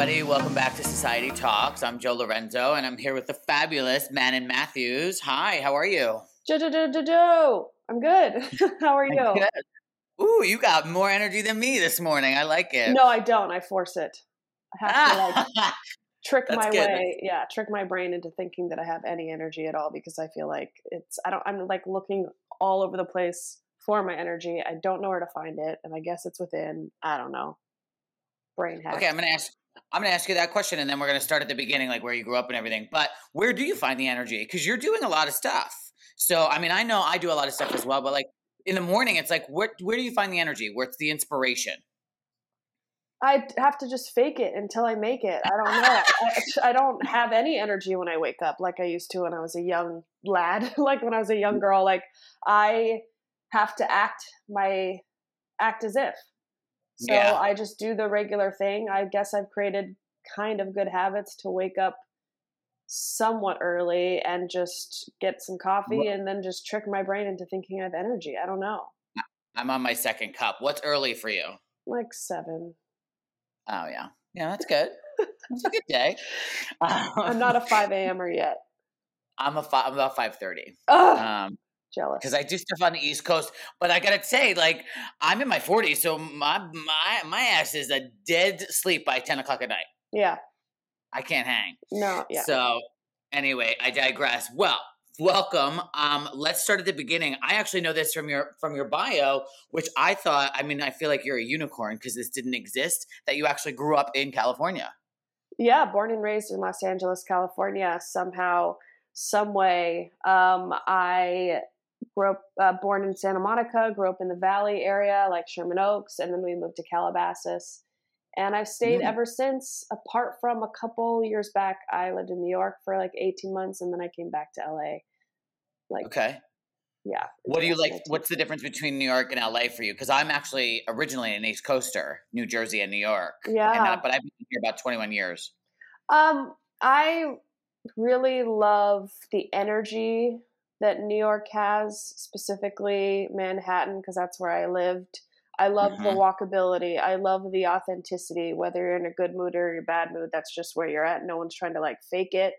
everybody. Welcome back to Society Talks. I'm Joe Lorenzo, and I'm here with the fabulous Manon Mathews. Hi, how are you? Joe, Joe, Joe, Joe, Joe. I'm good. how are you? Good. Ooh, you got more energy than me this morning. I like it. No, I don't. I force it. I have to like trick That's my good. way. Yeah, trick my brain into thinking that I have any energy at all because I feel like it's. I don't. I'm like looking all over the place for my energy. I don't know where to find it, and I guess it's within. I don't know. Brain hack. okay, I'm gonna ask. I'm gonna ask you that question, and then we're gonna start at the beginning, like where you grew up and everything. But where do you find the energy? Because you're doing a lot of stuff. So, I mean, I know I do a lot of stuff as well, but like in the morning, it's like, where where do you find the energy? Where's the inspiration? I have to just fake it until I make it. I don't know. I, I don't have any energy when I wake up like I used to when I was a young lad. like when I was a young girl, like I have to act my act as if. So Yeah. I just do the regular thing. I guess I've created kind of good habits to wake up somewhat early and just get some coffee and then just trick my brain into thinking I have energy. I don't know. I'm on my second cup. What's early for you? Like seven. Oh yeah, yeah, that's good. It's a good day. I'm not a 5 a.m.er yet. I'm a five, I'm about five thirty. Ugh, Um, jealous. because I do stuff on the East Coast, but I gotta say, like, I'm in my 40s, so my my my ass is a dead sleep by 10 o'clock at night. yeah. I can't hang. No, yeah. So anyway, I digress. Well, welcome. Um, let's start at the beginning. I actually know this from your from your bio, which I thought. I mean, I feel like you're a unicorn because this didn't exist. That you actually grew up in California. Yeah, born and raised in Los Angeles, California. Somehow, some way, um, I grew up uh, born in Santa Monica. Grew up in the Valley area, like Sherman Oaks, and then we moved to Calabasas. And I've stayed ever since. Apart from a couple years back, I lived in New York for like eighteen months, and then I came back to LA. Like, Okay. yeah. What do you like? What's the difference between New York and LA for you? Because I'm actually originally an East Coaster, New Jersey and New York. And, Yeah. uh, but I've been here about 21 years. Um, I really love the energy that New York has, specifically Manhattan, because that's where I lived. I love the Mhm. walkability. I love the authenticity. Whether you're in a good mood or you're bad mood, that's just where you're at. No one's trying to like fake it.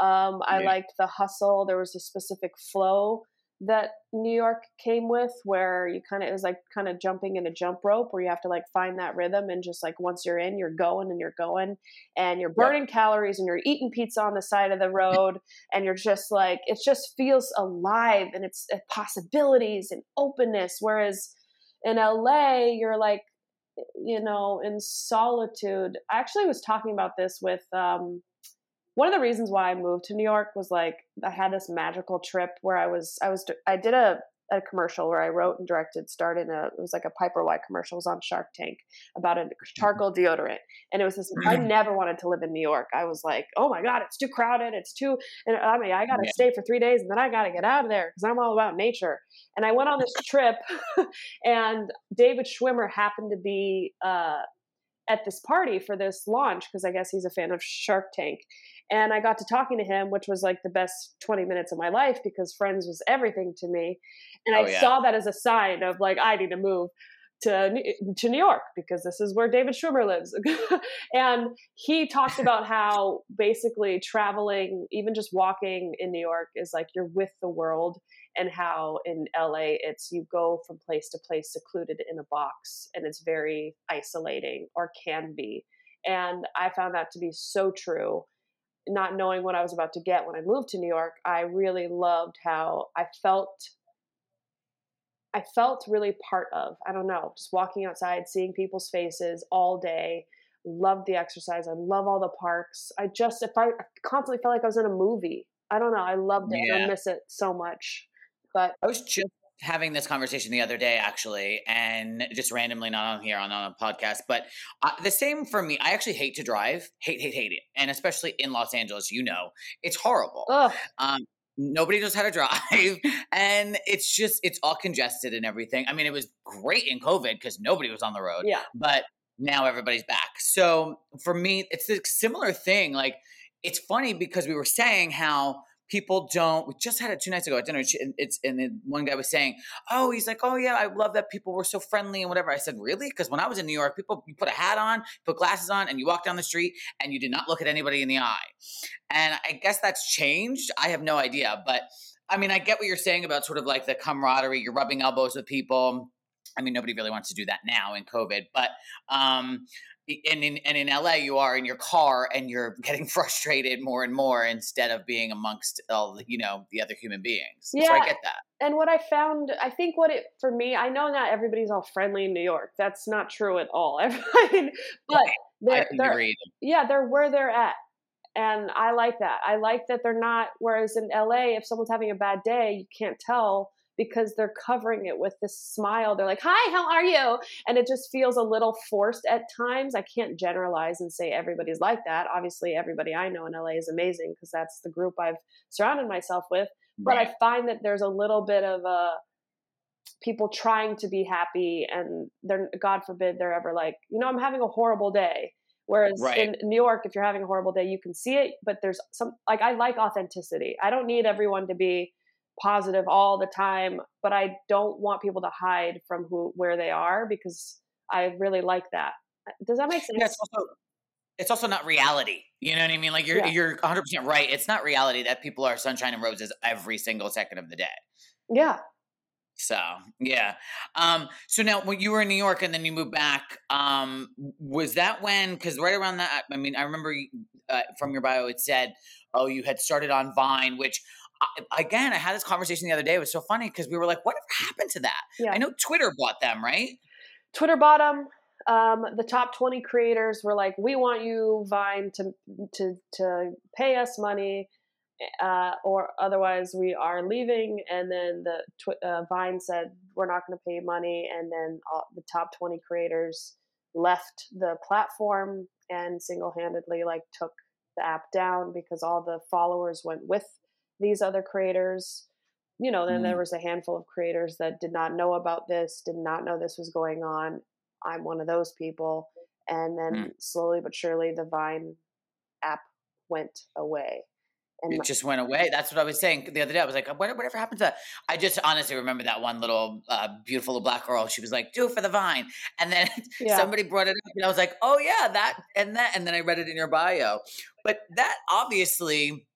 Um, I Yeah. liked the hustle. There was a specific flow that New York came with where you kind of it was like kind of jumping in a jump rope where you have to like find that rhythm and just like once you're in you're going and you're going and you're burning calories and you're eating pizza on the side of the road and you're just like it just feels alive and it's uh, possibilities and openness. Whereas in LA you're like you know in solitude. I actually was talking about this with um one of the reasons why I moved to New York was like I had this magical trip where I was I was I did a a commercial where I wrote and directed started in a it was like a Piper Wai commercial it was on Shark Tank about a charcoal deodorant. And it was this I never wanted to live in New York. I was like oh my god it's too crowded it's too and I mean I got to Yeah. stay for 3 days and then I got to get out of there cuz I'm all about nature. And I went on this trip and David Schwimmer happened to be uh at this party for this launch because I guess he's a fan of Shark Tank. And I got to talking to him, which was like the best 20 minutes of my life because Friends was everything to me. And Oh, I yeah. saw that as a sign of like, I need to move to, New- to New York because this is where David Schwimmer lives. and he talked about how basically traveling, even just walking in New York, is like you're with the world and how in LA it's you go from place to place secluded in a box and it's very isolating or can be. And I found that to be so true. Not knowing what I was about to get when I moved to New York, I really loved how I felt I felt really part of. I don't know, just walking outside, seeing people's faces all day. Loved the exercise. I love all the parks. I just if I, I constantly felt like I was in a movie. I don't know. I loved it. Yeah. I miss it so much. But I was just having this conversation the other day, actually, and just randomly, not on here, on, on a podcast. But uh, the same for me. I actually hate to drive, hate, hate, hate it, and especially in Los Angeles, you know, it's horrible. ugh, Um, nobody knows how to drive, and it's just it's all congested and everything. I mean, it was great in COVID because nobody was on the road, yeah. but now everybody's back. So for me, it's a similar thing. Like it's funny because we were saying how people don't. We just had it two nights ago at dinner. It's and one guy was saying, "Oh, he's like, oh yeah, I love that people were so friendly and whatever." I said, "Really?" Because when I was in New York, people you put a hat on, put glasses on, and you walk down the street and you did not look at anybody in the eye. And I guess that's changed. I have no idea, but I mean, I get what you're saying about sort of like the camaraderie. You're rubbing elbows with people. I mean, nobody really wants to do that now in COVID, but um, and in and in LA you are in your car and you're getting frustrated more and more instead of being amongst all the, you know the other human beings. Yeah, so I get that. And what I found, I think what it for me, I know not everybody's all friendly in New York. That's not true at all. I mean, but they're, they're yeah, they're where they're at. And I like that. I like that they're not. Whereas in LA, if someone's having a bad day, you can't tell because they're covering it with this smile. They're like, "Hi, how are you?" And it just feels a little forced at times. I can't generalize and say everybody's like that. Obviously, everybody I know in LA is amazing because that's the group I've surrounded myself with. But I find that there's a little bit of a people trying to be happy and they're god forbid they're ever like you know i'm having a horrible day whereas right. in new york if you're having a horrible day you can see it but there's some like i like authenticity i don't need everyone to be positive all the time, but I don't want people to hide from who where they are because I really like that. Does that make sense? Yeah, it's also it's also not reality. You know what I mean? Like you're yeah. you're 100 percent right. It's not reality that people are sunshine and roses every single second of the day. Yeah. So yeah. Um, so now when you were in New York and then you moved back, um, was that when? Because right around that, I mean, I remember uh, from your bio it said, "Oh, you had started on Vine," which I, again, I had this conversation the other day. It was so funny because we were like, whatever happened to that? Yeah. I know Twitter bought them, right? Twitter bought them. Um, the top 20 creators were like, we want you, Vine, to, to, to pay us money. Uh, or otherwise we are leaving. And then the tw- uh, Vine said we're not going to pay money, and then all, the top twenty creators left the platform and single-handedly like took the app down because all the followers went with these other creators you know then mm. there was a handful of creators that did not know about this did not know this was going on i'm one of those people and then mm. slowly but surely the vine app went away and it just went away. That's what I was saying the other day. I was like, whatever happened to that? I just honestly remember that one little uh, beautiful black girl. She was like, do it for the vine. And then yeah. somebody brought it up and I was like, oh yeah, that and that. And then I read it in your bio. But that obviously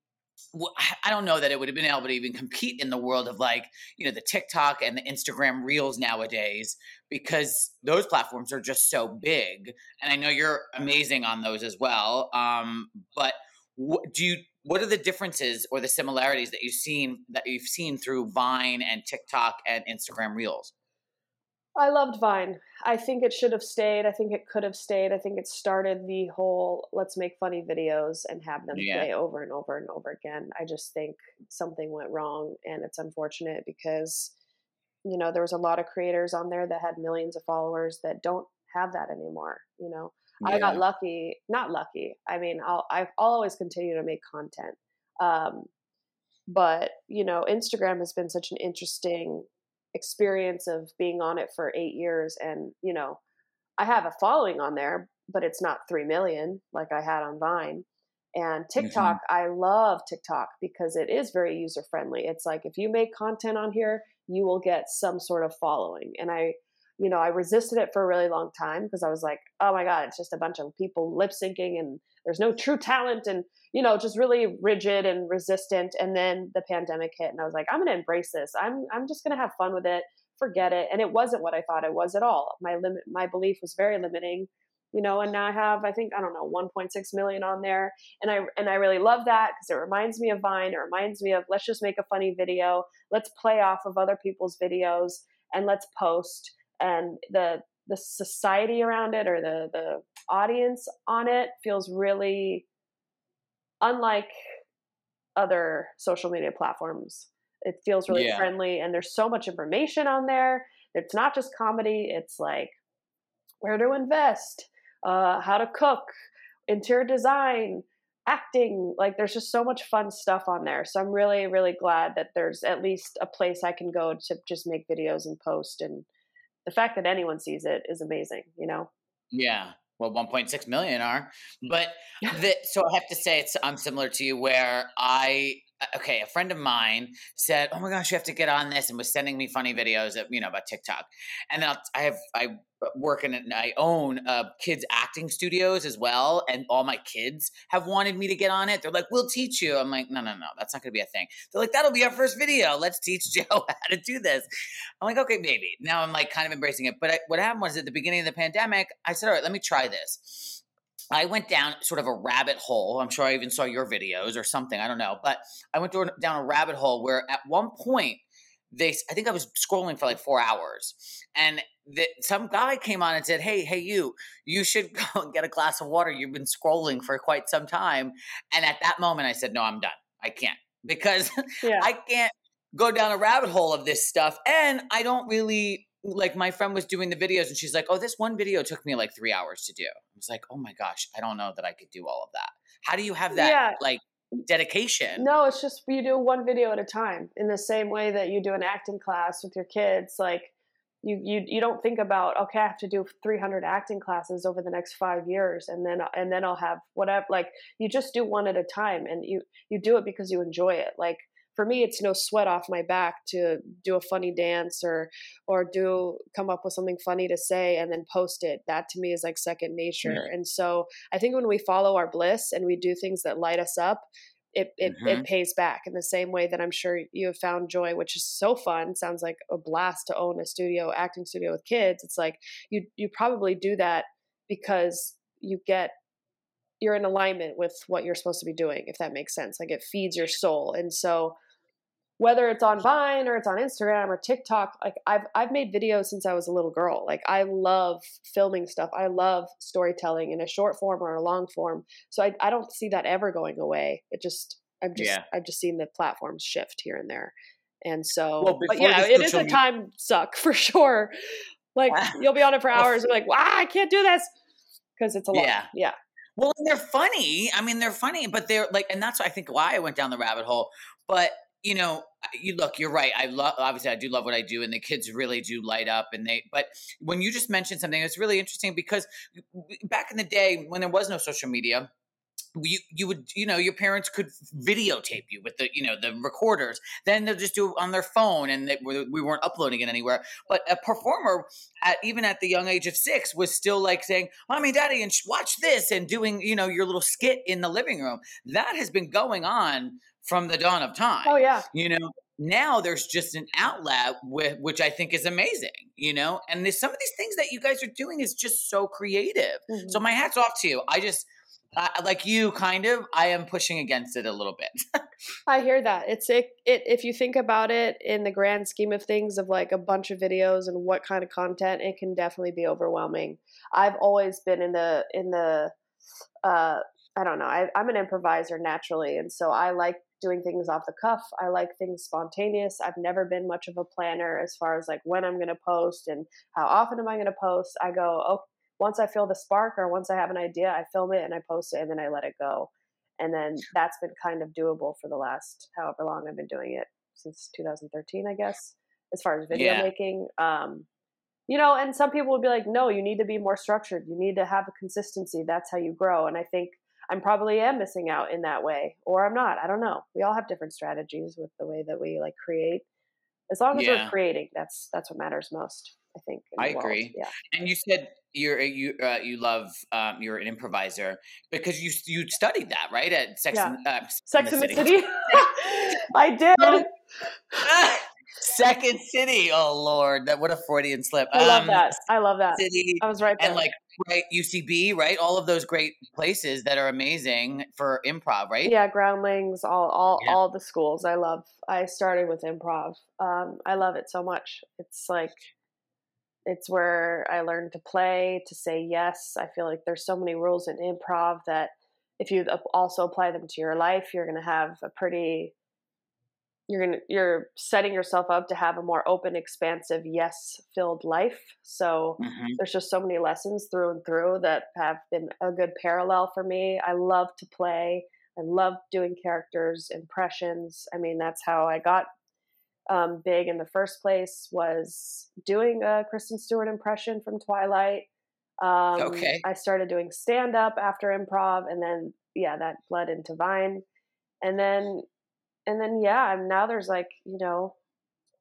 I don't know that it would have been able to even compete in the world of like, you know, the TikTok and the Instagram reels nowadays because those platforms are just so big. And I know you're amazing on those as well. Um, but what, do you, what are the differences or the similarities that you've seen that you've seen through Vine and TikTok and Instagram reels? I loved Vine. I think it should have stayed. I think it could have stayed. I think it started the whole let's make funny videos and have them yeah. play over and over and over again. I just think something went wrong and it's unfortunate because you know, there was a lot of creators on there that had millions of followers that don't have that anymore, you know. Yeah. I got lucky, not lucky. I mean, I'll I'll always continue to make content. Um, but you know, Instagram has been such an interesting experience of being on it for eight years and you know i have a following on there but it's not three million like i had on vine. And tiktok mm-hmm. i love tiktok because it is very user friendly it's like if you make content on here you will get some sort of following. And i you know i resisted it for a really long time because i was like oh my god it's just a bunch of people lip syncing and there's no true talent and you know just really rigid and resistant. And then the pandemic hit and i was like i'm going to embrace this. I'm i'm just going to have fun with it. Forget it. And it wasn't what i thought it was at all. My limit my belief was very limiting you know and now i have i think i don't know 1.6 million on there. And i and i really love that because it reminds me of vine. It reminds me of let's just make a funny video. Let's play off of other people's videos and let's post. And the the society around it or the the audience on it feels really unlike other social media platforms. It feels really yeah. friendly and there's so much information on there. It's not just comedy, it's like where to invest, uh, how to cook, interior design, acting. Like there's just so much fun stuff on there. So I'm really, really glad that there's at least a place I can go to just make videos and post. And the fact that anyone sees it is amazing, you know? Yeah. Well 1.6 million are. Mm. But the, so i have to say it's i'm similar to you where i okay, a friend of mine said, "Oh my gosh, you have to get on this," and was sending me funny videos of you know about TikTok. And then I'll, I have I work in I own uh, kids acting studios as well, and all my kids have wanted me to get on it. They're like, "We'll teach you." I'm like, "No, no, no, that's not going to be a thing." They're like, "That'll be our first video. Let's teach Joe how to do this." I'm like, "Okay, maybe." Now I'm like kind of embracing it. But I, what happened was at the beginning of the pandemic, I said, "All right, let me try this." I went down sort of a rabbit hole. I'm sure I even saw your videos or something. I don't know. But I went down a rabbit hole where at one point, they, I think I was scrolling for like four hours. And the, some guy came on and said, Hey, hey, you, you should go and get a glass of water. You've been scrolling for quite some time. And at that moment, I said, No, I'm done. I can't because yeah. I can't go down a rabbit hole of this stuff. And I don't really like my friend was doing the videos and she's like, Oh, this one video took me like three hours to do. I was like, Oh my gosh, I don't know that I could do all of that. How do you have that yeah. like dedication? No, it's just you do one video at a time in the same way that you do an acting class with your kids. Like you, you, you don't think about, okay, I have to do 300 acting classes over the next five years. And then, and then I'll have whatever, like you just do one at a time and you, you do it because you enjoy it. Like, for me it's no sweat off my back to do a funny dance or or do come up with something funny to say and then post it. That to me is like second nature. And so i think when we follow our bliss and we do things that light us up it it, mm-hmm. it pays back in the same way that i'm sure you have found joy which is so fun. Sounds like a blast to own a studio acting studio with kids. It's like you you probably do that because you get you're in alignment with what you're supposed to be doing if that makes sense. Like it feeds your soul. And so whether it's on Vine or it's on Instagram or TikTok, like I've I've made videos since I was a little girl. Like I love filming stuff. I love storytelling in a short form or a long form. So I I don't see that ever going away. It just I'm just yeah. I've just seen the platforms shift here and there. And so well, but yeah, it is a time suck for sure. Like you'll be on it for hours and like, wow, I can't do this because it's a lot. Yeah. Yeah. Well, they're funny. I mean, they're funny, but they're like, and that's I think why I went down the rabbit hole. But you know, you look, you're right. I love obviously I do love what I do and the kids really do light up and they but when you just mentioned something it's really interesting because back in the day when there was no social media, you you would you know your parents could videotape you with the you know the recorders then they'll just do it on their phone and they, we weren't uploading it anywhere but a performer at even at the young age of six was still like saying mommy daddy and watch this and doing you know your little skit in the living room that has been going on from the dawn of time. Oh yeah. You know, now there's just an outlet with, which I think is amazing, you know, and there's some of these things that you guys are doing is just so creative. Mm-hmm. So my hat's off to you. I just, uh, like you kind of, I am pushing against it a little bit. I hear that. It's it, it, if you think about it in the grand scheme of things of like a bunch of videos and what kind of content, it can definitely be overwhelming. I've always been in the, in the, uh, I don't know. I, I'm an improviser naturally. And so I like doing things off the cuff. I like things spontaneous. I've never been much of a planner as far as like when I'm going to post and how often am I going to post. I go, oh, once I feel the spark or once I have an idea, I film it and I post it and then I let it go. And then that's been kind of doable for the last however long I've been doing it since 2013, I guess, as far as video yeah. making. Um, you know, and some people would be like, no, you need to be more structured. You need to have a consistency. That's how you grow. And I think I'm probably am missing out in that way, or I'm not. I don't know. We all have different strategies with the way that we like create. As long as yeah. we're creating, that's that's what matters most. I think. I agree. Yeah. And you said you're you uh, you love um, you're an improviser because you you studied that right at Sex yeah. and, uh, Sex in the City. City. I did. Second City. Oh Lord, that what a Freudian slip. I love um, that. I love that. City. I was right there. And like right UCB, right? All of those great places that are amazing for improv, right? Yeah, Groundlings, all all yeah. all the schools. I love. I started with improv. Um, I love it so much. It's like it's where I learned to play, to say yes. I feel like there's so many rules in improv that if you also apply them to your life, you're going to have a pretty you're gonna you're setting yourself up to have a more open expansive yes filled life. So mm-hmm. there's just so many lessons through and through that have been a good parallel for me. I love to play. I love doing characters impressions. I mean that's how i got um, big in the first place was doing a kristen stewart impression from twilight. Um, okay. I started doing stand up after improv and then yeah that bled into vine. And then and then yeah, now there's like you know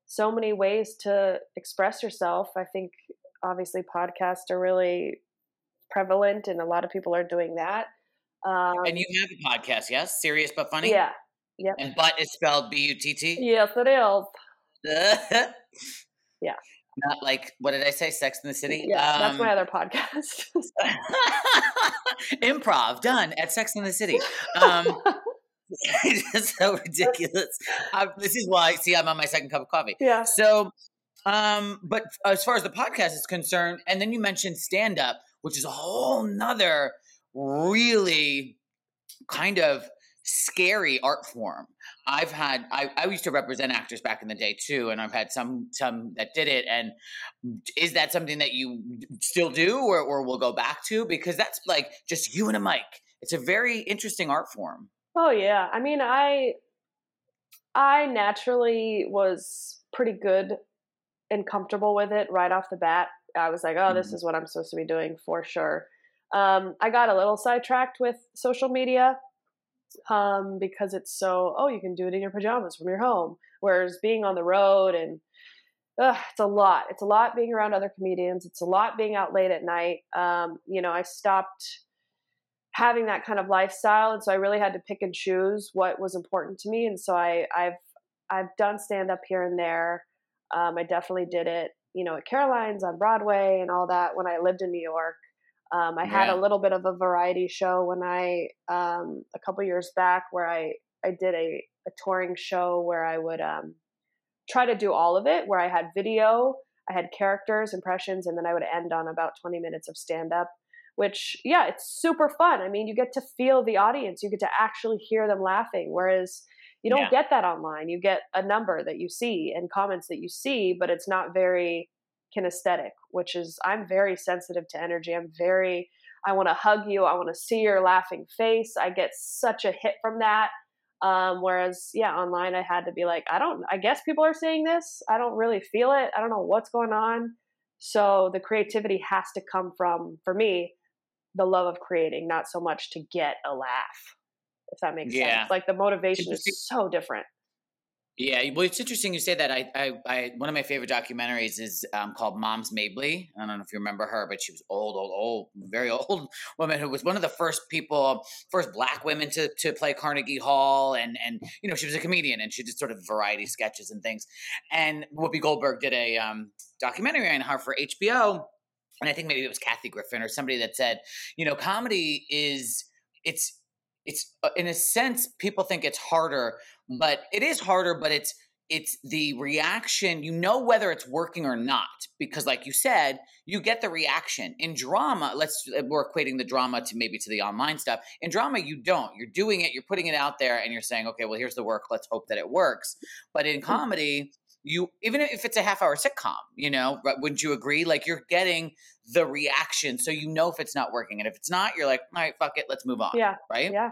so many ways to express yourself. I think obviously podcasts are really prevalent, and a lot of people are doing that. Um, and you have a podcast, yes? Serious but funny? Yeah. Yep. And butt is spelled B U T T? Yes, it is. yeah. Not like, what did I say? Sex in the City? Yeah, um, that's my um, other podcast. improv done at Sex in the City. Um, it's so ridiculous. I, this is why, see, I'm on my second cup of coffee. Yeah. So, um, but as far as the podcast is concerned, and then you mentioned stand up, which is a whole nother really kind of scary art form. I've had I, I used to represent actors back in the day too, and I've had some some that did it. And is that something that you still do or, or will go back to? Because that's like just you and a mic. It's a very interesting art form. Oh yeah. I mean I I naturally was pretty good and comfortable with it right off the bat. I was like, oh, this mm-hmm. is what I'm supposed to be doing for sure. Um, I got a little sidetracked with social media um, because it's so, oh, you can do it in your pajamas from your home. Whereas being on the road and uh, it's a lot. It's a lot being around other comedians. It's a lot being out late at night. Um, you know, I stopped having that kind of lifestyle, and so I really had to pick and choose what was important to me. And so I, I've I've done stand up here and there. Um, I definitely did it, you know, at Caroline's on Broadway and all that when I lived in New York. Um, I had a little bit of a variety show when I um, a couple years back where I I did a, a touring show where I would um, try to do all of it where I had video, I had characters, impressions, and then I would end on about 20 minutes of stand up. Which yeah, it's super fun. I mean, you get to feel the audience, you get to actually hear them laughing. Whereas you don't yeah. get that online. You get a number that you see and comments that you see, but it's not very kinesthetic, which is I'm very sensitive to energy. I'm very I want to hug you. I want to see your laughing face. I get such a hit from that. Um, whereas, yeah, online I had to be like, I don't. I guess people are saying this. I don't really feel it. I don't know what's going on. So the creativity has to come from, for me, the love of creating, not so much to get a laugh. If that makes yeah. sense. Like the motivation is so different. Yeah, well, it's interesting you say that. I, I, I one of my favorite documentaries is um, called Moms Mabley. I don't know if you remember her, but she was old, old, old, very old woman who was one of the first people, first black women to to play Carnegie Hall, and and you know she was a comedian and she did sort of variety sketches and things. And Whoopi Goldberg did a um, documentary on her for HBO, and I think maybe it was Kathy Griffin or somebody that said, you know, comedy is it's it's uh, in a sense people think it's harder but it is harder but it's it's the reaction you know whether it's working or not because like you said you get the reaction. In drama let's uh, we're equating the drama to maybe to the online stuff. In drama you don't. You're doing it you're putting it out there and you're saying okay well here's the work. Let's hope that it works. But in hmm. comedy you even if it's a half hour sitcom you know wouldn't you agree? Like you're getting the reaction so you know if it's not working and if it's not you're like all right fuck it let's move on yeah. right? Yeah.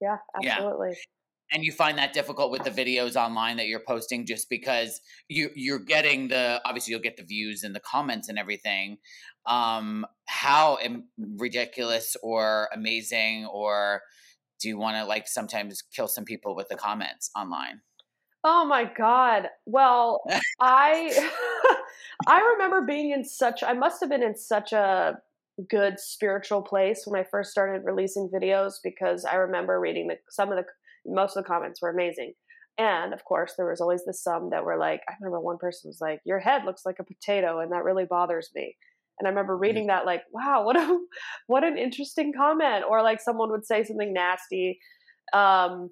Yeah absolutely. Yeah. and you find that difficult with the videos online that you're posting just because you you're getting the obviously you'll get the views and the comments and everything. Um how ridiculous or amazing or do you want to like sometimes kill some people with the comments online Oh my god. Well, I I remember being in such I must have been in such a good spiritual place when I first started releasing videos because I remember reading the some of the most of the comments were amazing. And of course, there was always the some that were like, I remember one person was like, "Your head looks like a potato," and that really bothers me. And I remember mm-hmm. reading that like, "Wow, what a what an interesting comment!" Or like someone would say something nasty, um,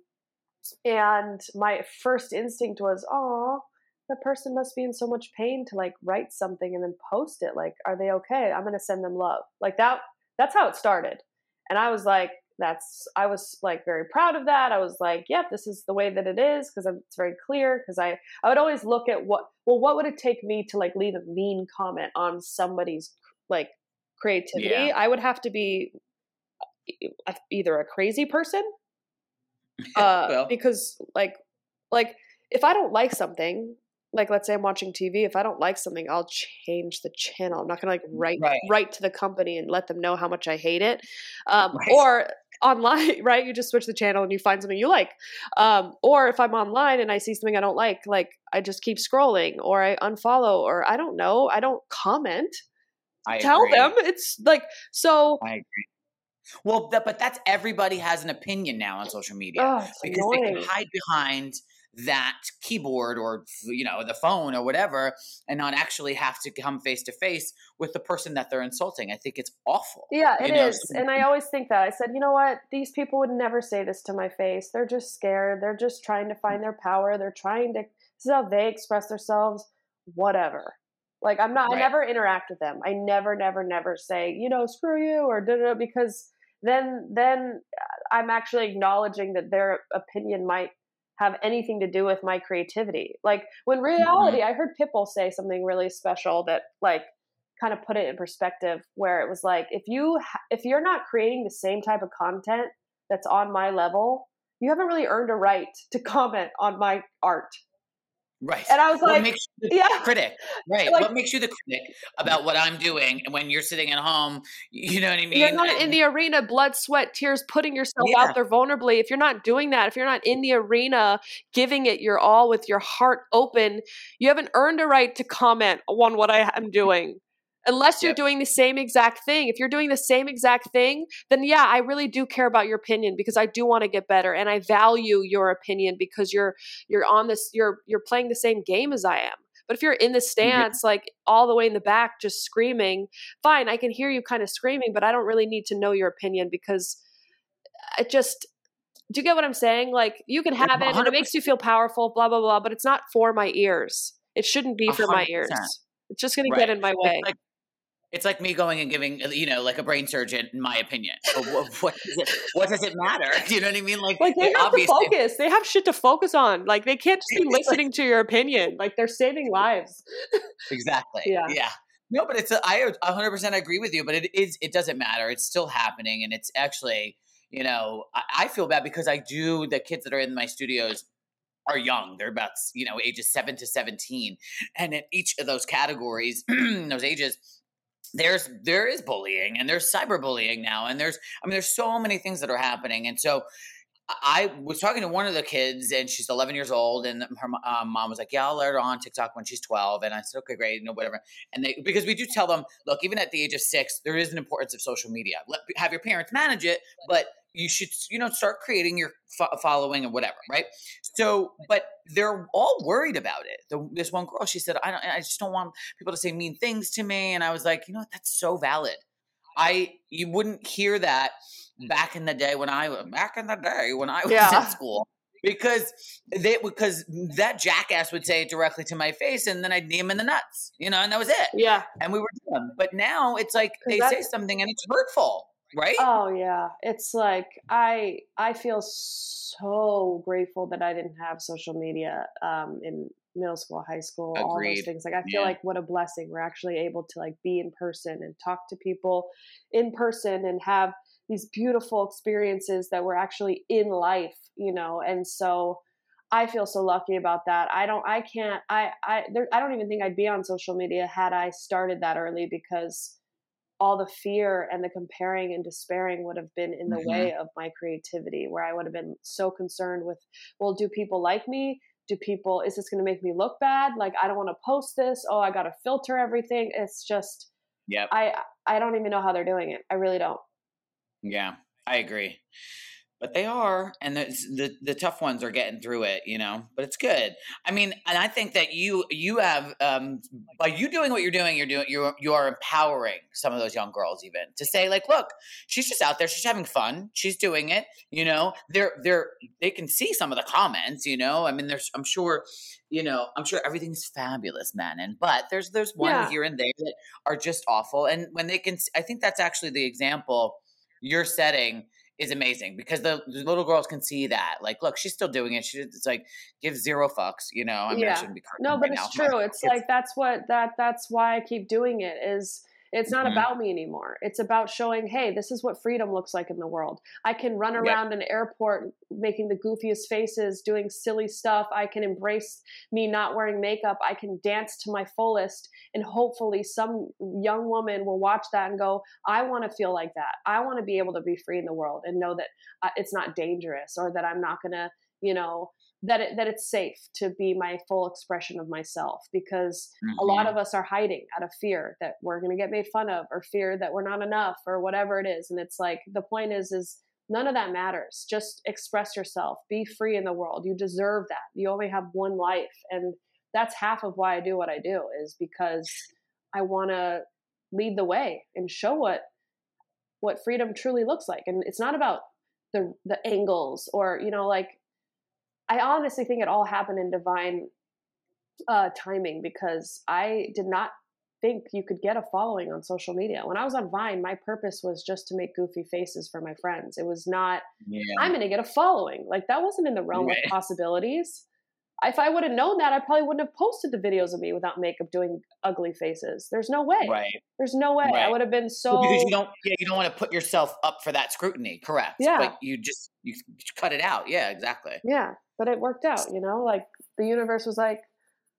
and my first instinct was, oh, the person must be in so much pain to like write something and then post it. Like, are they okay? I'm going to send them love. Like that, that's how it started. And I was like, that's, I was like very proud of that. I was like, yep, this is the way that it is because it's very clear. Because I, I would always look at what, well, what would it take me to like leave a mean comment on somebody's like creativity? Yeah. I would have to be either a crazy person uh, well. because like like if I don't like something, like let's say I'm watching TV, if I don't like something, I'll change the channel. I'm not gonna like write Right. write to the company and let them know how much I hate it. Um, Right. Or online, right? You just switch the channel and you find something you like. Um, or if I'm online and I see something I don't like, like I just keep scrolling or I unfollow or I don't know, I don't comment. I Tell agree. them it's like so. I agree. Well, that, but that's everybody has an opinion now on social media Oh, because they can hide behind that keyboard or you know the phone or whatever and not actually have to come face to face with the person that they're insulting. I think it's awful. Yeah, it know, is. And I always think that. I said, you know what? These people would never say this to my face. They're just scared. They're just trying to find their power. They're trying to, this is how they express themselves. Whatever. Like, I'm not, Right. I never interact with them. I never, never, never say, you know, screw you or da da da, because then, then uh, I'm actually acknowledging that their opinion might have anything to do with my creativity. Like, when reality, I heard Pitbull say something really special that, like, kind of put it in perspective where it was like if you if you're not creating the same type of content that's on my level you haven't really earned a right to comment on my art Right. and i was what like makes you the yeah critic? Right. Like- what makes you the critic about what I'm doing and when you're sitting at home? You know what I mean? you're not in the arena blood sweat tears putting yourself Yeah. out there vulnerably if you're not doing that if you're not in the arena giving it your all with your heart open you haven't earned a right to comment on what i am doing unless you're Yep. doing the same exact thing. If you're doing the same exact thing then yeah i really do care about your opinion because i do want to get better and i value your opinion because you're you're on this you're you're playing the same game as i am. But if you're in the stance like all the way in the back just screaming fine i can hear you kind of screaming but i don't really need to know your opinion because it just do you get what i'm saying? Like you can have it and it makes you feel powerful blah blah blah but it's not for my ears. It shouldn't be for my ears. It's just going to get in my way. It's like, it's like me going and giving, uh, you know, like a brain surgeon, In my opinion. What, what, does it, what does it matter? Do you know what I mean? Like, like they have to focus they have shit to focus on like they can't just be like- listening to your opinion like they're saving lives Exactly. Yeah. Yeah. No, but it's a, I 100% agree with you, but it is it doesn't matter. It's still happening and it's actually, you know, I, I feel bad because I do the kids that are in my studios are young. They're about, you know, ages 7 to 17. And in each of those categories, those ages there's there is bullying and there's cyberbullying now and there's I mean there's so many things that are happening and so I was talking to one of the kids, and she's 11 years old, and her um, mom was like, "Yeah, I'll let her on TikTok when she's 12." And I said, "Okay, great, no, whatever." And they because we do tell them, look, even at the age of six, there is an importance of social media. Let have your parents manage it, but you should, you know, start creating your fo- following and whatever, right? So, but they're all worried about it. The, this one girl, she said, "I don't, I just don't want people to say mean things to me," and I was like, you know what, that's so valid. I you wouldn't hear that mm. back in the day when I was back in the day when I was Yeah. in school because they because that jackass would say it directly to my face and then I'd knee him in the nuts, you know, and that was it. yeah And we were done. But now it's like they say something and it's hurtful, right? Oh yeah, it's like I I feel so grateful that I didn't have social media um, in middle school, high school, all those things. Like I feel Yeah. like what a blessing. We're actually able to like be in person and talk to people in person and have these beautiful experiences that we're actually in life, you know. And so I feel so lucky about that. I don't I can't I I there, I don't even think I'd be on social media had I started that early because all the fear and the comparing and despairing would have been in the Mhm. way of my creativity where i would have been so concerned with well do people like me? Do people is this going to make me look bad? Like i don't want to post this. Oh i got to filter everything. It's just yeah i i don't even know how they're doing it. I really don't. Yeah, I agree. But they are, and the, the the tough ones are getting through it, you know. But it's good. I mean, and I think that you you have um, by you doing what you're doing, you're doing you you are empowering some of those young girls even to say like, look, she's just out there, she's having fun, she's doing it, you know. They're they're they can see some of the comments, you know. I mean, there's I'm sure, you know, I'm sure everything's fabulous, man, and but there's there's one Yeah. here and there that are just awful, and when they can, I think that's actually the example you're setting is amazing because the, the little girls can see that. Like, look, she's still doing it. She it's like give zero fucks. You know, I mean, I Yeah. shouldn't be. no but right it's now, true it's like that's what that that's why i keep doing it is It's not mm-hmm. about me anymore. It's about showing, hey, this is what freedom looks like in the world. I can run around yep. an airport making the goofiest faces, doing silly stuff. I can embrace me not wearing makeup. I can dance to my fullest. And hopefully, some young woman will watch that and go, I want to feel like that. I want to be able to be free in the world and know that uh, it's not dangerous or that I'm not going to, you know, that it, that it's safe to be my full expression of myself because mm-hmm. a lot mm-hmm. of us are hiding out of fear that we're going to get made fun of or fear that we're not enough or whatever it is. And it's like the point is is none of that matters. Just express yourself. Be free in the world. You deserve that. You only have one life. And that's half of why I do what I do is because I want to lead the way and show what what freedom truly looks like. And it's not about the the angles or you know like I honestly think it all happened in divine uh, timing because I did not think you could get a following on social media. When I was on Vine, my purpose was just to make goofy faces for my friends. It was not, yeah. I'm going to get a following. Like that wasn't in the realm right. of possibilities. If I would have known that, I probably wouldn't have posted the videos of me without makeup doing ugly faces. There's no way. Right. There's no way. Right. I would have been so because you don't. Yeah, you don't want to put yourself up for that scrutiny. Correct. Yeah. But you just you cut it out. Yeah. Exactly. Yeah but it worked out you know? Like the universe was like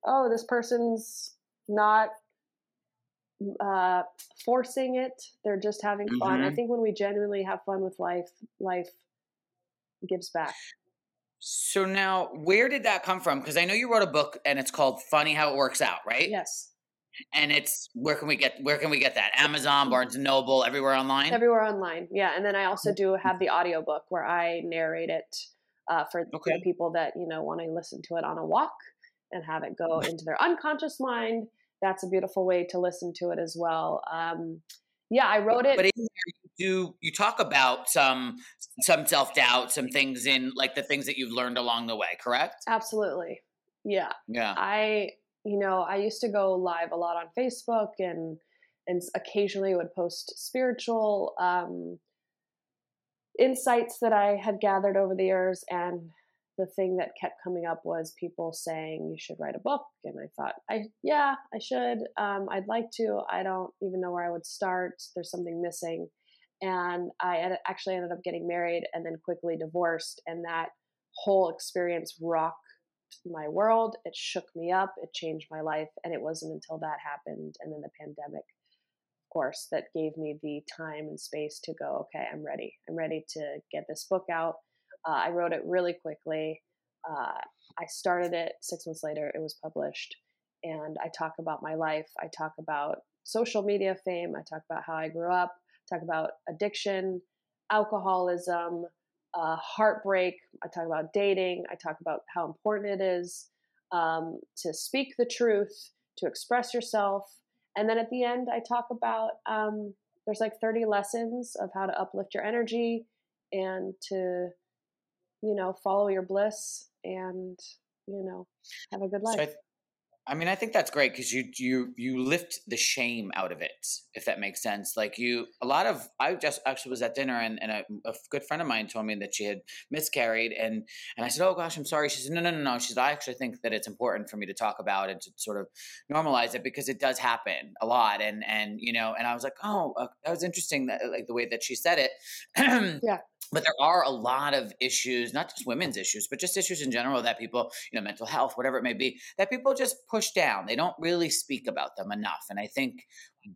oh this person's not uh, forcing it. They're just having fun. Mm-hmm. i think when we genuinely have fun with life life gives back. So now where did that come from? Because i know you wrote a book and it's called funny how it works out right? Yes. And it's where can we get where can we get that? Amazon barnes and noble everywhere online? Everywhere online yeah. And then i also do have the audiobook where i narrate it uh, for okay. people that you know want to listen to it on a walk and have it go into their unconscious mind. That's a beautiful way to listen to it as well. Um, yeah, I wrote it. But in you do you talk about some some self doubt, some things in like the things that you've learned along the way, correct? Absolutely. Yeah. Yeah. I you know I used to go live a lot on Facebook and and occasionally would post spiritual um, insights that I had gathered over the years. And the thing that kept coming up was people saying you should write a book. And I thought, I yeah, I should. Um, I'd like to. I don't even know where I would start. There's something missing. And I actually ended up getting married and then quickly divorced. And that whole experience rocked my world. It shook me up. It changed my life. And it wasn't until that happened and then the pandemic course that gave me the time and space to go okay i'm ready. I'm ready to get this book out. Uh, i wrote it really quickly. Uh, i started it six months later it was published and i talk about my life. I talk about social media fame. I talk about how i grew up. Talk about addiction alcoholism uh, heartbreak. I talk about dating. I talk about how important it is um, to speak the truth to express yourself and then at the end, I talk about um, there's like 30 lessons of how to uplift your energy and to, you know, follow your bliss and, you know, have a good life. So I, I mean, I think that's great because you you you lift the shame out of it, if that makes sense. Like you, a lot of I just actually was at dinner and, and a, a, good friend of mine told me that she had miscarried, and and I said, oh gosh, I'm sorry. She said, no, no, no, no. She said, I actually think that it's important for me to talk about and to sort of normalize it because it does happen a lot, and and you know, and I was like, oh, uh, that was interesting that like the way that she said it. yeah but there are a lot of issues not just women's issues but just issues in general that people you know mental health whatever it may be that people just push down. They don't really speak about them enough. And i think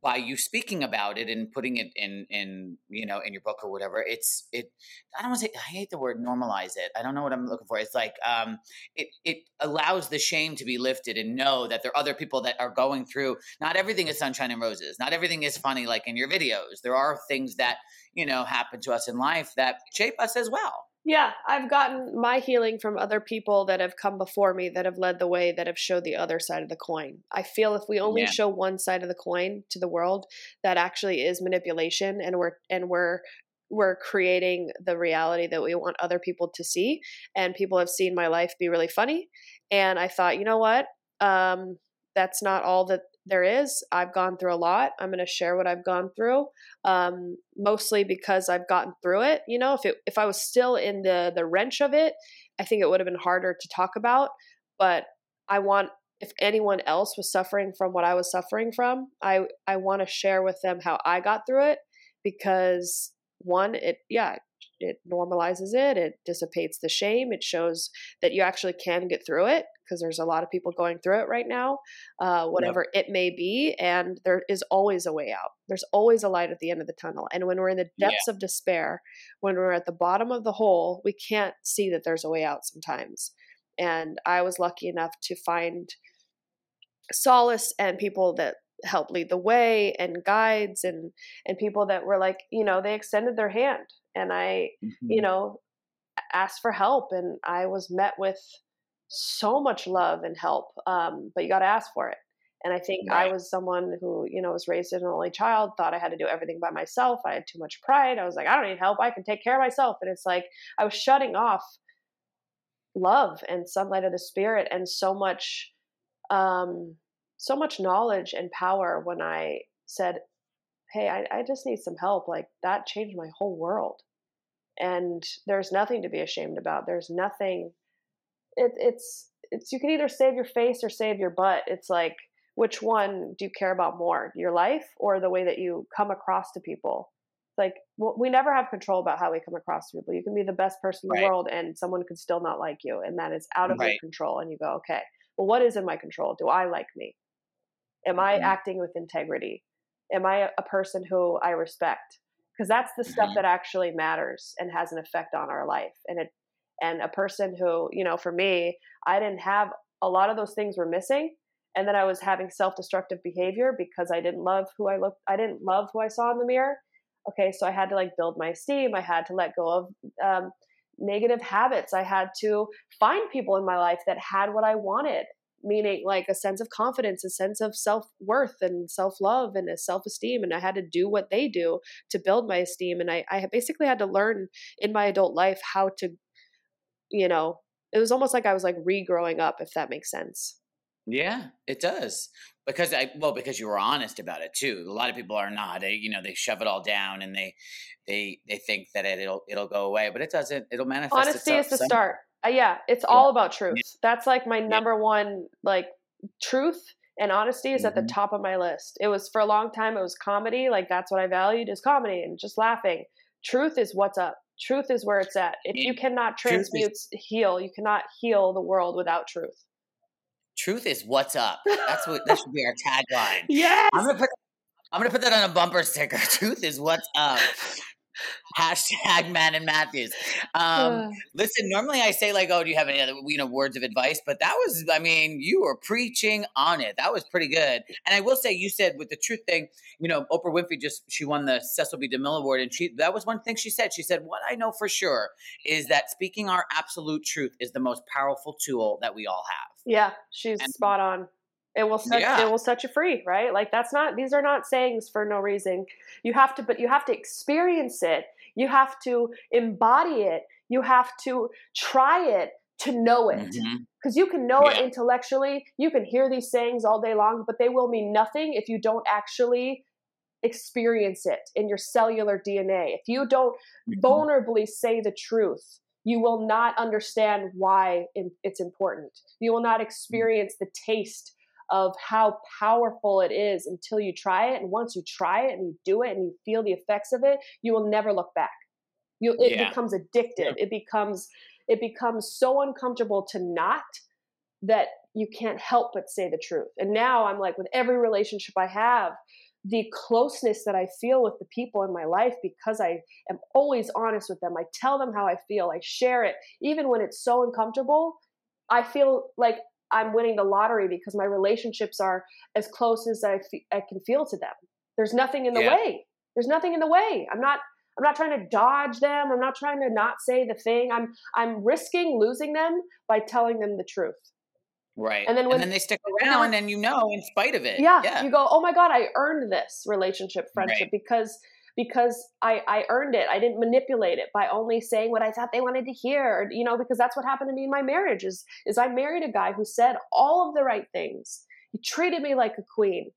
by you speaking about it and putting it in in you know in your book or whatever it's it i don't want to say i hate the word normalize it i don't know what i'm looking for it's like um it it allows the shame to be lifted and know that there are other people that are going through not everything is sunshine and roses not everything is funny like in your videos there are things that you know happen to us in life that shape us as well yeah, I've gotten my healing from other people that have come before me that have led the way that have showed the other side of the coin. I feel if we only yeah. show one side of the coin to the world, that actually is manipulation and we're and we're we're creating the reality that we want other people to see and people have seen my life be really funny and I thought, you know what? Um that's not all that there is. I've gone through a lot. I'm going to share what I've gone through, um, mostly because I've gotten through it. You know, if it if I was still in the the wrench of it, I think it would have been harder to talk about. But I want if anyone else was suffering from what I was suffering from, I I want to share with them how I got through it because one it yeah it normalizes it it dissipates the shame it shows that you actually can get through it because there's a lot of people going through it right now uh, whatever yep. it may be and there is always a way out there's always a light at the end of the tunnel and when we're in the depths yeah. of despair when we're at the bottom of the hole we can't see that there's a way out sometimes and i was lucky enough to find solace and people that help lead the way and guides and and people that were like you know they extended their hand and i mm-hmm. you know asked for help and i was met with so much love and help um, but you got to ask for it and i think right. i was someone who you know was raised as an only child thought i had to do everything by myself i had too much pride i was like i don't need help i can take care of myself and it's like i was shutting off love and sunlight of the spirit and so much um so much knowledge and power when I said, Hey, I, I just need some help. Like that changed my whole world. And there's nothing to be ashamed about. There's nothing it, it's it's you can either save your face or save your butt. It's like which one do you care about more, your life or the way that you come across to people? Like we never have control about how we come across to people. You can be the best person in the world, and someone could still not like you, and that is out of right. your control. And you go, okay, well, what is in my control? Do I like me? Am I mm-hmm. acting with integrity? Am I a person who I respect? Because that's the stuff mm-hmm. that actually matters and has an effect on our life. And it and a person who, you know, for me, I didn't have a lot of those things were missing. And then I was having self-destructive behavior because I didn't love who I looked I didn't love who I saw in the mirror. Okay, so I had to like build my esteem. I had to let go of um, negative habits. I had to find people in my life that had what I wanted meaning like a sense of confidence, a sense of self worth and self love and a self esteem. And I had to do what they do to build my esteem. And I, I basically had to learn in my adult life how to, you know, it was almost like I was like regrowing up, if that makes sense. Yeah, it does. Because I well, because you were honest about it too. A lot of people are not. They you know they shove it all down and they they they think that it, will it'll go away, but it doesn't. It'll manifest. Honesty is the start. Uh, yeah, it's all about truth. That's like my number one like truth and honesty is mm-hmm. at the mm-hmm. top of my list. It was for a long time it was comedy, like that's what I valued is comedy and just laughing. Truth is what's up. Truth is where it's at. If you cannot transmute is- heal, you cannot heal the world without truth. Truth is what's up. That's what that should be our tagline. Yes. I'm gonna put I'm gonna put that on a bumper sticker. Truth is what's up. Hashtag Manon Mathews. Um, listen, normally I say like, "Oh, do you have any other you know words of advice?" But that was, I mean, you were preaching on it. That was pretty good. And I will say, you said with the truth thing, you know, Oprah Winfrey just she won the Cecil B. DeMille Award, and she that was one thing she said. She said, "What I know for sure is that speaking our absolute truth is the most powerful tool that we all have." Yeah, she's and, spot on. It will set yeah. it will set you free, right? Like that's not these are not sayings for no reason. You have to but you have to experience it. You have to embody it. You have to try it to know it. Because mm-hmm. you can know yeah. it intellectually, you can hear these sayings all day long, but they will mean nothing if you don't actually experience it in your cellular DNA. If you don't mm-hmm. vulnerably say the truth, you will not understand why it's important. You will not mm. experience the taste of how powerful it is until you try it. And once you try it and you do it and you feel the effects of it, you will never look back. You it yeah. becomes addictive. Yeah. It becomes it becomes so uncomfortable to not that you can't help but say the truth. And now I'm like with every relationship I have, the closeness that I feel with the people in my life because I am always honest with them. I tell them how I feel. I share it even when it's so uncomfortable. I feel like I'm winning the lottery because my relationships are as close as I, can feel to them. There's nothing in the yeah. way. There's nothing in the way. I'm not I'm not trying to dodge them. I'm not trying to not say the thing. I'm I'm risking losing them by telling them the truth. Right. And then when and then they stick around and you know in spite of it. Yeah, yeah. You go, "Oh my god, I earned this relationship, friendship right. because because I, I earned it. I didn't manipulate it by only saying what I thought they wanted to hear, you know, because that's what happened to me in my marriage is, is I married a guy who said all of the right things. He treated me like a queen.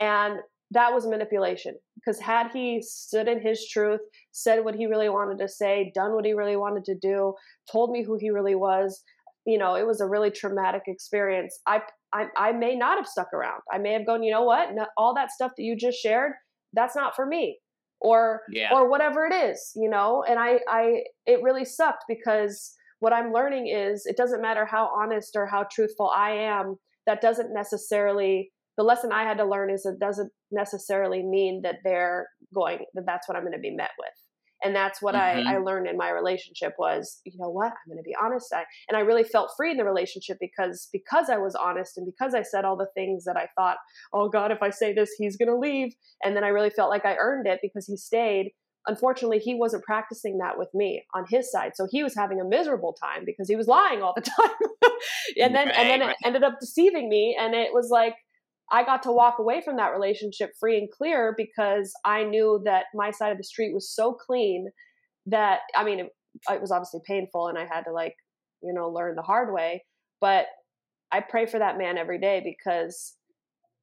And that was manipulation because had he stood in his truth, said what he really wanted to say, done what he really wanted to do, told me who he really was, you know, it was a really traumatic experience. I I, I may not have stuck around. I may have gone, you know what? All that stuff that you just shared, that's not for me. Or Yeah. or whatever it is, you know? And I I it really sucked because what I'm learning is it doesn't matter how honest or how truthful I am, that doesn't necessarily the lesson I had to learn is it doesn't necessarily mean that they're going that that's what I'm going to be met with. And that's what Mhm. I, I learned in my relationship was, you know what, I'm going to be honest. I, and I really felt free in the relationship because because I was honest and because I said all the things that I thought, oh God, if I say this, he's going to leave. And then I really felt like I earned it because he stayed. Unfortunately, he wasn't practicing that with me on his side. So he was having a miserable time because he was lying all the time. and then and then Right, it ended up deceiving me. And it was like I got to walk away from that relationship free and clear because I knew that my side of the street was so clean that I mean it, it was obviously painful and I had to like you know learn the hard way but I pray for that man every day because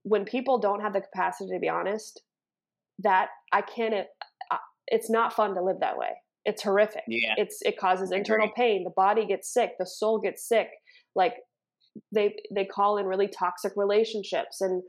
when people don't have the capacity to be honest that I can't it, it's not fun to live that way. It's horrific. Yeah. it's it causes internal pain. The body gets sick. The soul gets sick. Like they they call in really toxic relationships and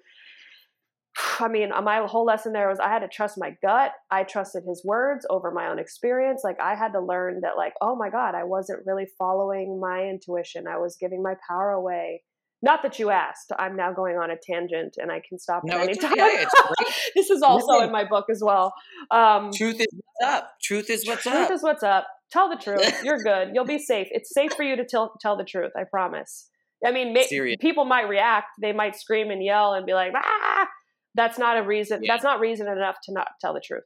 i mean my whole lesson there was i had to trust my gut i trusted his words over my own experience like i had to learn that like oh my god i wasn't really following my intuition i was giving my power away not that you asked i'm now going on a tangent and i can stop No, at any time okay. It's great. this is also Listen. in my book as well um Truth is what's up. Truth is what's truth up. is what's up. Tell the truth. You're good. You'll be safe. It's safe for you to tell tell the truth. I promise. I mean, ma- people might react. They might scream and yell and be like, "Ah!" That's not a reason. Yeah. That's not reason enough to not tell the truth.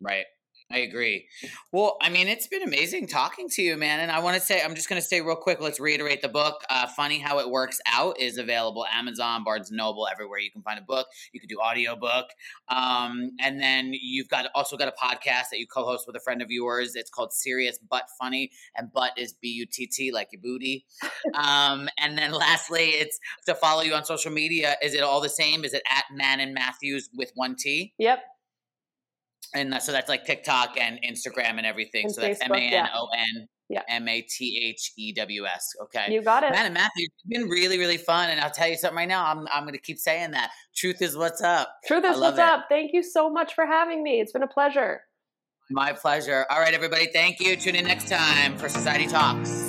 Right. I agree. Well, I mean, it's been amazing talking to you, man. And I want to say, I'm just going to say real quick. Let's reiterate the book. Uh, Funny How It Works Out is available Amazon, Barnes Noble, everywhere you can find a book. You can do audiobook. Um, and then you've got also got a podcast that you co-host with a friend of yours. It's called Serious But Funny, and butt is B U T T like your booty. um, and then lastly, it's to follow you on social media. Is it all the same? Is it at Manon Mathews with one T? Yep. And that, so that's like TikTok and Instagram and everything. And so that's M yeah. N O N. M A T H E W S. Okay. You got it. Manon Mathew, it's been really, really fun. And I'll tell you something right now. I'm, I'm going to keep saying that. Truth is what's up. Truth is what's it. up. Thank you so much for having me. It's been a pleasure. My pleasure. All right, everybody. Thank you. Tune in next time for Society Talks.